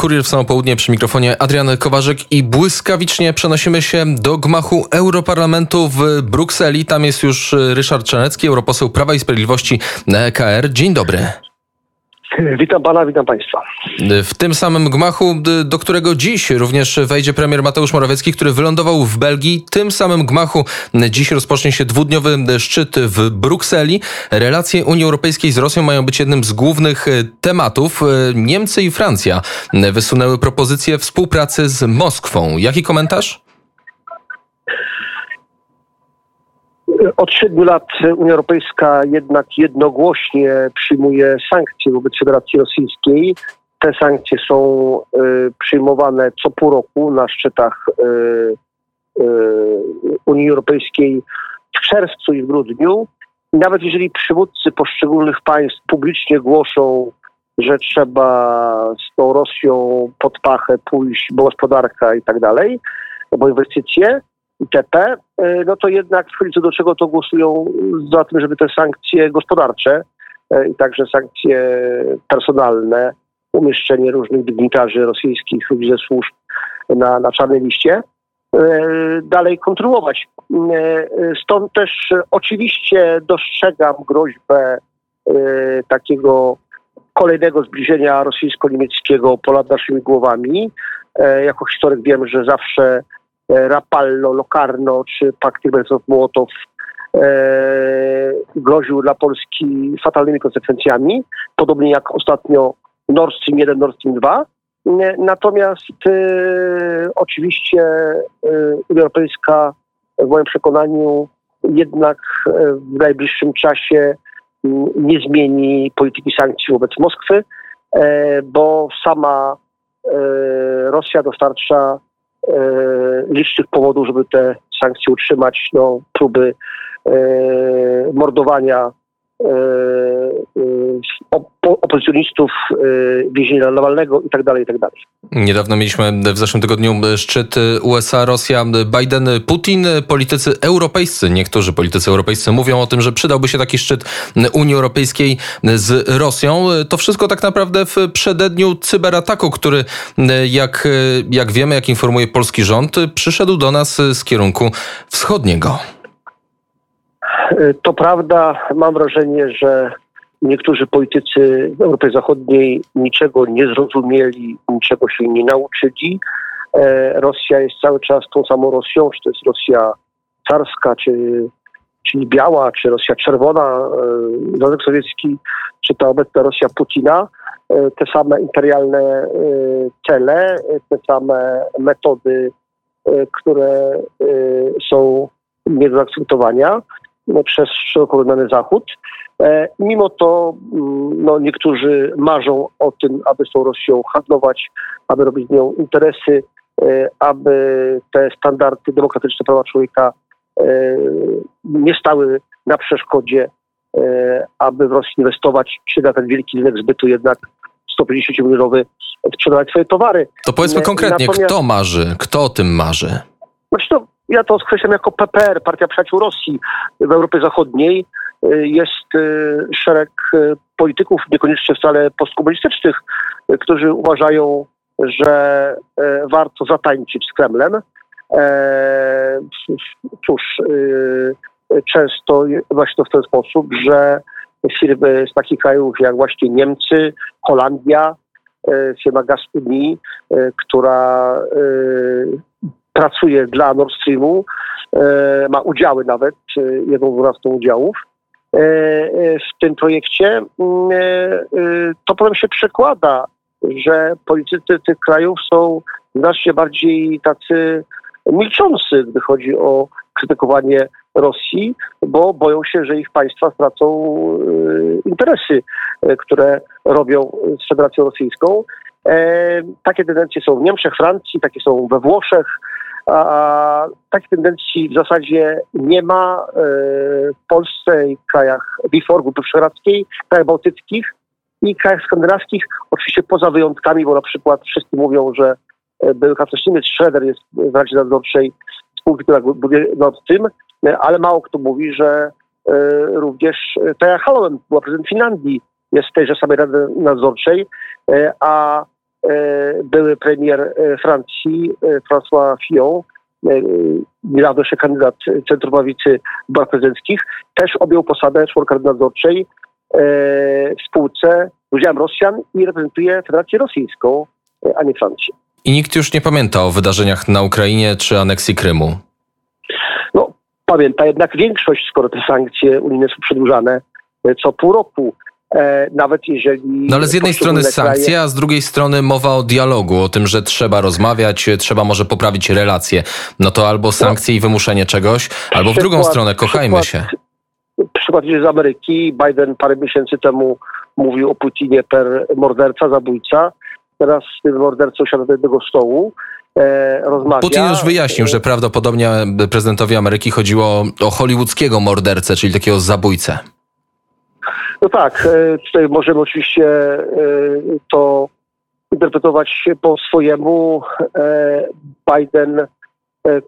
Kurier w samo południe przy mikrofonie Adrian Kowarzyk i błyskawicznie przenosimy się do gmachu Europarlamentu w Brukseli. Tam jest już Ryszard Czarnecki, europoseł Prawa i Sprawiedliwości na EKR. Dzień dobry. Witam pana, witam państwa. W tym samym gmachu, do którego dziś również wejdzie premier Mateusz Morawiecki, który wylądował w Belgii. Tym samym gmachu dziś rozpocznie się dwudniowy szczyt w Brukseli. Relacje Unii Europejskiej z Rosją mają być jednym z głównych tematów. Niemcy i Francja wysunęły propozycję współpracy z Moskwą. Jaki komentarz? Od siedmiu lat Unia Europejska jednak jednogłośnie przyjmuje sankcje wobec Federacji Rosyjskiej. Te sankcje są y, przyjmowane co pół roku na szczytach y, y, Unii Europejskiej w czerwcu i w grudniu. Nawet jeżeli przywódcy poszczególnych państw publicznie głoszą, że trzeba z tą Rosją pod pachę pójść, bo gospodarka i tak dalej, bo inwestycje, ITP, e, no to jednak co do czego to głosują za tym, żeby te sankcje gospodarcze e, i także sankcje personalne, umieszczenie różnych dygnitarzy rosyjskich, ludzi ze służb na, na czarnej liście, e, dalej kontynuować. Stąd też oczywiście dostrzegam groźbę takiego kolejnego zbliżenia rosyjsko-niemieckiego ponad naszymi głowami. Jako historyk wiem, że zawsze Rapallo, Locarno czy pakt Ribbentrop-Mołotow e, groził dla Polski fatalnymi konsekwencjami, podobnie jak ostatnio Nord Stream 1, Nord Stream 2. E, natomiast e, oczywiście e, Unia Europejska w moim przekonaniu jednak e, w najbliższym czasie nie zmieni polityki sankcji wobec Moskwy, bo sama Rosja dostarcza E, licznych powodów, żeby te sankcje utrzymać, no, próby e, mordowania e, opozycjonistów, więzienia Nawalnego i tak dalej, i tak. Niedawno mieliśmy w zeszłym tygodniu szczyt USA, Rosja, Biden, Putin. Politycy europejscy, niektórzy politycy europejscy mówią o tym, że przydałby się taki szczyt Unii Europejskiej z Rosją. To wszystko tak naprawdę w przededniu cyberataku, który jak, jak wiemy, jak informuje polski rząd, przyszedł do nas z kierunku wschodniego. To prawda, mam wrażenie, że niektórzy politycy w Europie Zachodniej niczego nie zrozumieli, niczego się nie nauczyli. E, Rosja jest cały czas tą samą Rosją, czy to jest Rosja carska, czy, czyli biała, czy Rosja czerwona, e, Związek Sowiecki, czy ta obecna Rosja Putina. E, te same imperialne cele, te same metody, które są nie do zaakceptowania przez szeroko Zachód. E, mimo to mm, no, niektórzy marzą o tym, aby z tą Rosją handlować, aby robić z nią interesy, e, aby te standardy demokratyczne prawa człowieka e, nie stały na przeszkodzie, aby w Rosji inwestować, czy na ten wielki rynek zbytu jednak 150 milionowy sprzedawać swoje towary. To powiedzmy konkretnie, Natomiast, kto marzy, kto o tym marzy? Znaczy to, ja to skreślam jako PPR, Partia Przyjaciół Rosji w Europie Zachodniej. Y, jest y, szereg y, polityków, niekoniecznie wcale postkomunistycznych, którzy uważają, że warto zatańczyć z Kremlem. E, cóż, często właśnie w ten sposób, że firmy z takich krajów jak właśnie Niemcy, Holandia, firma Gaz która pracuje dla Nord Streamu, ma udziały nawet, jedną dwunastą udziałów, E, e, w tym projekcie, mm, e, to potem się przekłada, że politycy tych krajów są znacznie bardziej tacy milczący, gdy chodzi o krytykowanie Rosji, bo boją się, że ich państwa stracą interesy, które robią z Federacją Rosyjską. Takie tendencje są w Niemczech, Francji, takie są we Włoszech, a takich tendencji w zasadzie nie ma e, w Polsce i krajach BIFOR, Grupy Wyszehradzkiej, krajach bałtyckich i krajach skandynawskich, oczywiście poza wyjątkami, bo na przykład wszyscy mówią, że e, były kanclerz Schroeder jest w Radzie Nadzorczej spółki, która buduje Nord Stream, e, ale mało kto mówi, że również Taja Halonen, była prezydent Finlandii, jest w tejże samej Rady Nadzorczej, a były premier Francji François Fillon, niedawno jeszcze kandydat Centrum Prawicy w wyborach prezydenckich, też objął posadę członka Rady Nadzorczej w spółce z udziałem Rosjan i reprezentuje Federację Rosyjską, a nie Francję. I nikt już nie pamięta o wydarzeniach na Ukrainie czy aneksji Krymu. No, pamięta jednak większość, skoro te sankcje unijne są przedłużane e, co pół roku. E, nawet jeżeli. No ale z jednej strony sankcje, kraje... a z drugiej strony mowa o dialogu, o tym, że trzeba rozmawiać, trzeba może poprawić relacje. No to albo sankcje no, i wymuszenie czegoś, albo w drugą stronę, kochajmy przykład, się. Przykład z Ameryki. Biden parę miesięcy temu mówił o Putinie per morderca, zabójca teraz z tym mordercą siada do jednego stołu. E, rozmawia. Putin już wyjaśnił, że prawdopodobnie prezydentowi Ameryki chodziło o hollywoodzkiego mordercę, czyli takiego zabójcę. No tak, e, tutaj możemy oczywiście e, to interpretować po swojemu. Biden,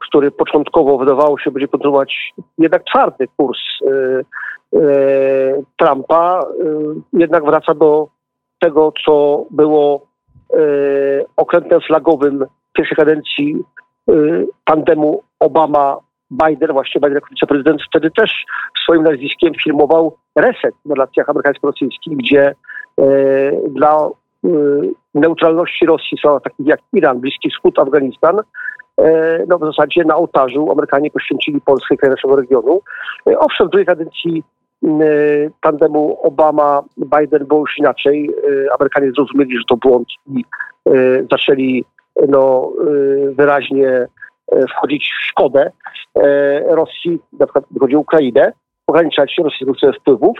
który początkowo wydawało się będzie kontynuować jednak twardy kurs Trumpa, jednak wraca do tego, co było E, okrętem flagowym pierwszej kadencji e, tandemu Obama-Biden, właśnie Biden jako wiceprezydent, wtedy też swoim nazwiskiem filmował reset w relacjach amerykańsko-rosyjskich, gdzie e, dla neutralności Rosji są takich jak Iran, Bliski Wschód, Afganistan, no w zasadzie na ołtarzu Amerykanie poświęcili Polskę kraj naszego regionu. Owszem, w drugiej kadencji tandemu Obama-Biden było już inaczej. Y, Amerykanie zrozumieli, że to błąd i y, zaczęli no, wyraźnie wchodzić w szkodę Rosji, na przykład chodzi o Ukrainę, ograniczać rosyjskie wpływów.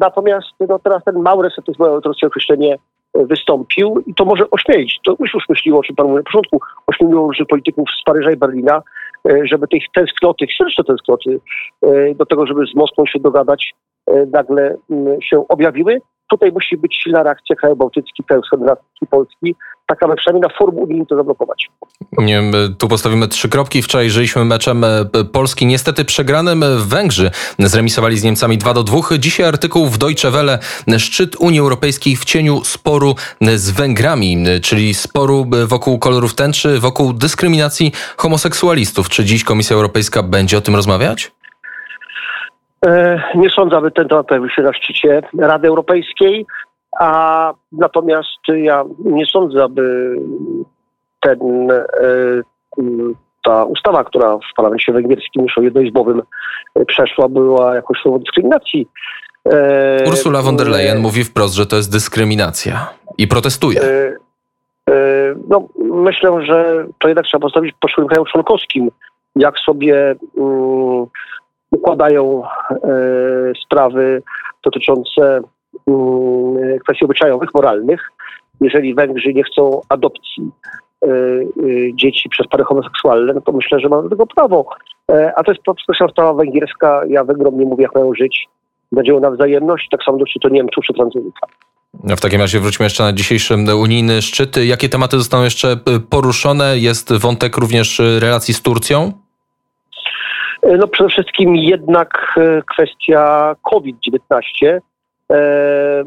Natomiast no, teraz ten mały reset, to moje określenie, wystąpił i to może ośmielić. To już myśliło, o czym pan mówił na początku, ośmieliło że polityków z Paryża i Berlina, e, żeby tych tęsknoty, historyczne tęsknoty e, do tego, żeby z Moskwą się dogadać, e, nagle mm, się objawiły. Tutaj musi być silna reakcja krajów bałtyckich, krajów skandynawskich, Polski, tak aby przynajmniej na forum unijnym to zablokować. Tu postawimy trzy kropki. Wczoraj żyliśmy meczem Polski niestety przegranym. Węgrzy zremisowali z Niemcami 2 do 2. Dzisiaj artykuł w Deutsche Welle. Szczyt Unii Europejskiej w cieniu sporu z Węgrami, czyli sporu wokół kolorów tęczy, wokół dyskryminacji homoseksualistów. Czy dziś Komisja Europejska będzie o tym rozmawiać? E, nie sądzę, aby ten temat pojawił się na szczycie Rady Europejskiej, a natomiast ja nie sądzę, aby ten, e, ta ustawa, która w parlamencie węgierskim już o jednoizbowym przeszła, była jakąś formą dyskryminacji. E, Ursula von der Leyen mówi wprost, że to jest dyskryminacja i protestuje. No, myślę, że to jednak trzeba postawić poszczególnym krajom członkowskim, jak sobie um, układają e, sprawy dotyczące mm, kwestii obyczajowych, moralnych. Jeżeli Węgrzy nie chcą adopcji e, e, dzieci przez pary homoseksualne, no to myślę, że mamy do tego prawo. A to jest po prostu sprawa węgierska. Ja Węgrom nie mówię, jak mają żyć. Będzie na wzajemność, tak samo dotyczy to Niemców czy Francuzów. W takim razie wróćmy jeszcze na dzisiejszy unijny szczyt. Jakie tematy zostaną jeszcze poruszone? Jest wątek również relacji z Turcją? E, no przede wszystkim jednak e, kwestia COVID-19 e,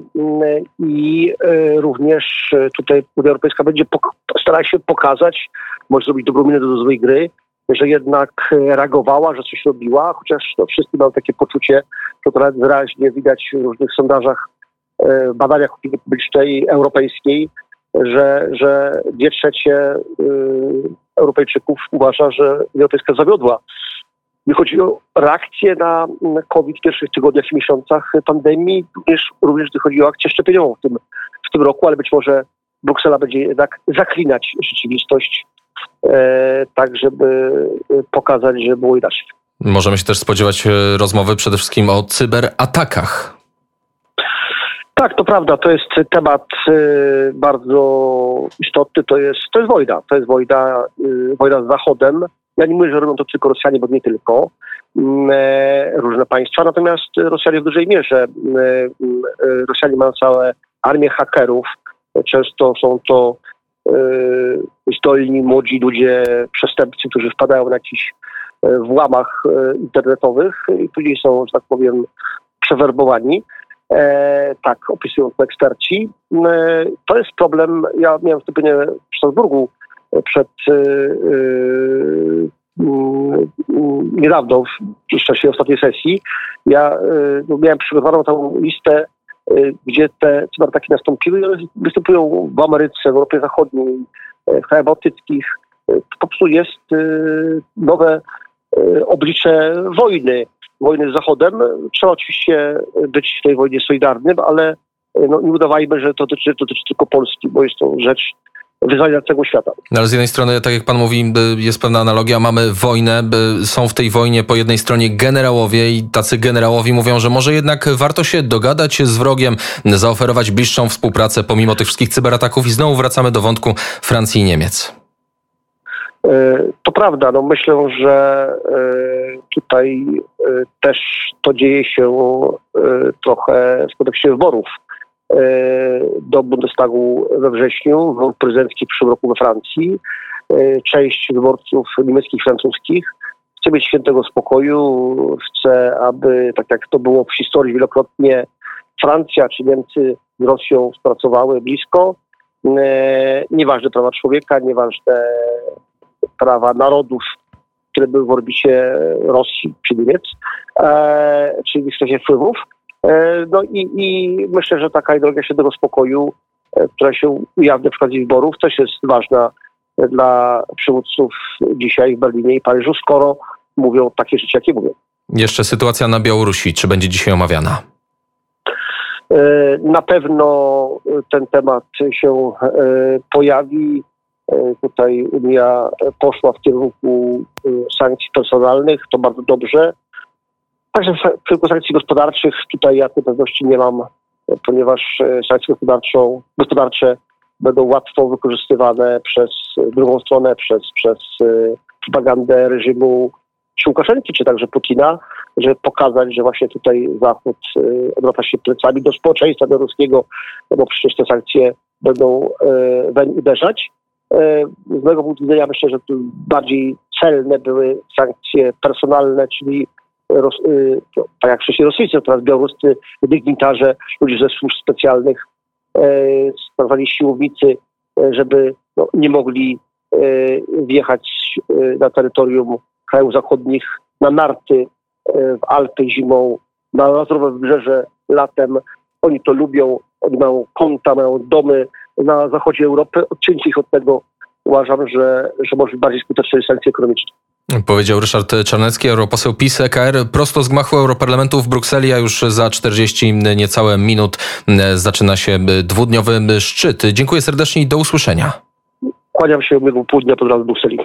i również tutaj Unia Europejska będzie starała się pokazać, może zrobić dobrą minę do złej gry, że jednak reagowała, że coś robiła, chociaż no, wszyscy mają takie poczucie, to teraz wyraźnie widać w różnych sondażach, badaniach opinii publicznej europejskiej, że, że dwie trzecie Europejczyków uważa, że Unia Europejska zawiodła chodzi o reakcję na COVID w pierwszych tygodniach i miesiącach pandemii, również, również gdy chodzi o akcję szczepieniową w tym, w tym roku, ale być może Bruksela będzie jednak zaklinać rzeczywistość, e, tak żeby pokazać, że było inaczej. Możemy się też spodziewać e, rozmowy przede wszystkim o cyberatakach. Tak, to prawda. To jest temat e, bardzo istotny. To jest, to jest wojna. To jest wojna, e, wojna z Zachodem. Ja nie mówię, że robią to tylko Rosjanie, bo nie tylko, mm, e, różne państwa, natomiast Rosjanie w dużej mierze. Mm, mm, e, Rosjanie mają całe armię hakerów. Często są to e, zdolni, młodzi ludzie, przestępcy, którzy wpadają na jakichś włamach internetowych i później są, że tak powiem, przewerbowani. E, tak opisują to eksperci. E, to jest problem. Ja miałem wystąpienie w Strasburgu przed e, mm, niedawno, w czasie ostatniej sesji. Ja no, miałem przygotowaną tą listę, gdzie te cyberataki nastąpiły. One występują w Ameryce, w Europie Zachodniej, w krajach bałtyckich. Po prostu jest nowe oblicze wojny wojny z Zachodem. Trzeba oczywiście być w tej wojnie solidarnym, ale no, nie udawajmy, że to dotyczy, dotyczy tylko Polski, bo jest to rzecz wyzwania całego świata. No ale z jednej strony, tak jak pan mówi, jest pewna analogia, mamy wojnę, są w tej wojnie po jednej stronie generałowie i tacy generałowie mówią, że może jednak warto się dogadać z wrogiem, zaoferować bliższą współpracę pomimo tych wszystkich cyberataków i znowu wracamy do wątku Francji i Niemiec. E, to prawda, no myślę, że e, tutaj e, też to dzieje się trochę w kontekście wyborów do Bundestagu we wrześniu, wyborów prezydenckich w przyszłym roku we Francji. Część wyborców niemieckich, francuskich chce mieć świętego spokoju, chce, aby, tak jak to było w historii wielokrotnie, Francja czy Niemcy z Rosją współpracowały blisko. Nieważne prawa człowieka, nieważne prawa narodów, które były w orbicie Rosji czy Niemiec, e, czyli w sensie wpływów. E, no i, i, myślę, że taka ideologia świętego spokoju, e, która się ujawnia w przykładzie wyborów, też jest ważna dla przywódców dzisiaj w Berlinie i Paryżu, skoro mówią takie rzeczy, jakie mówią. Jeszcze sytuacja na Białorusi, czy będzie dzisiaj omawiana? E, na pewno ten temat się e, pojawi. E, tutaj Unia poszła w kierunku e, sankcji personalnych, to bardzo dobrze. Także w kierunku sankcji gospodarczych tutaj ja tej pewności nie mam, ponieważ e, sankcje gospodarcze będą łatwo wykorzystywane przez drugą stronę, przez, przez propagandę reżimu czy Łukaszenki, czy także Putina, żeby pokazać, że właśnie tutaj Zachód odwraca się plecami do społeczeństwa białoruskiego, no bo przecież te sankcje będą weń uderzać. E, z mojego punktu widzenia myślę, że bardziej celne były sankcje personalne, czyli Ros, y, tak jak wcześniej Rosyjcy, teraz białoruscy dygnitarze, ludzie ze służb specjalnych, e, sprawdzali siłownicy, e, żeby no, nie mogli wjechać na terytorium krajów zachodnich na narty w Alpy zimą, na Lazurowe Wybrzeże latem. Oni to lubią, oni mają konta, mają domy, na zachodzie Europy, odcięcie ich od tego uważam, że, że może być bardziej skuteczne sankcje ekonomiczne. Powiedział Ryszard Czarnecki, europoseł PiS EKR, prosto z gmachu Europarlamentu w Brukseli, a już za 40 niecałe minut zaczyna się dwudniowy szczyt. Dziękuję serdecznie i do usłyszenia. Kłaniam się miłego południa pod Brukseli.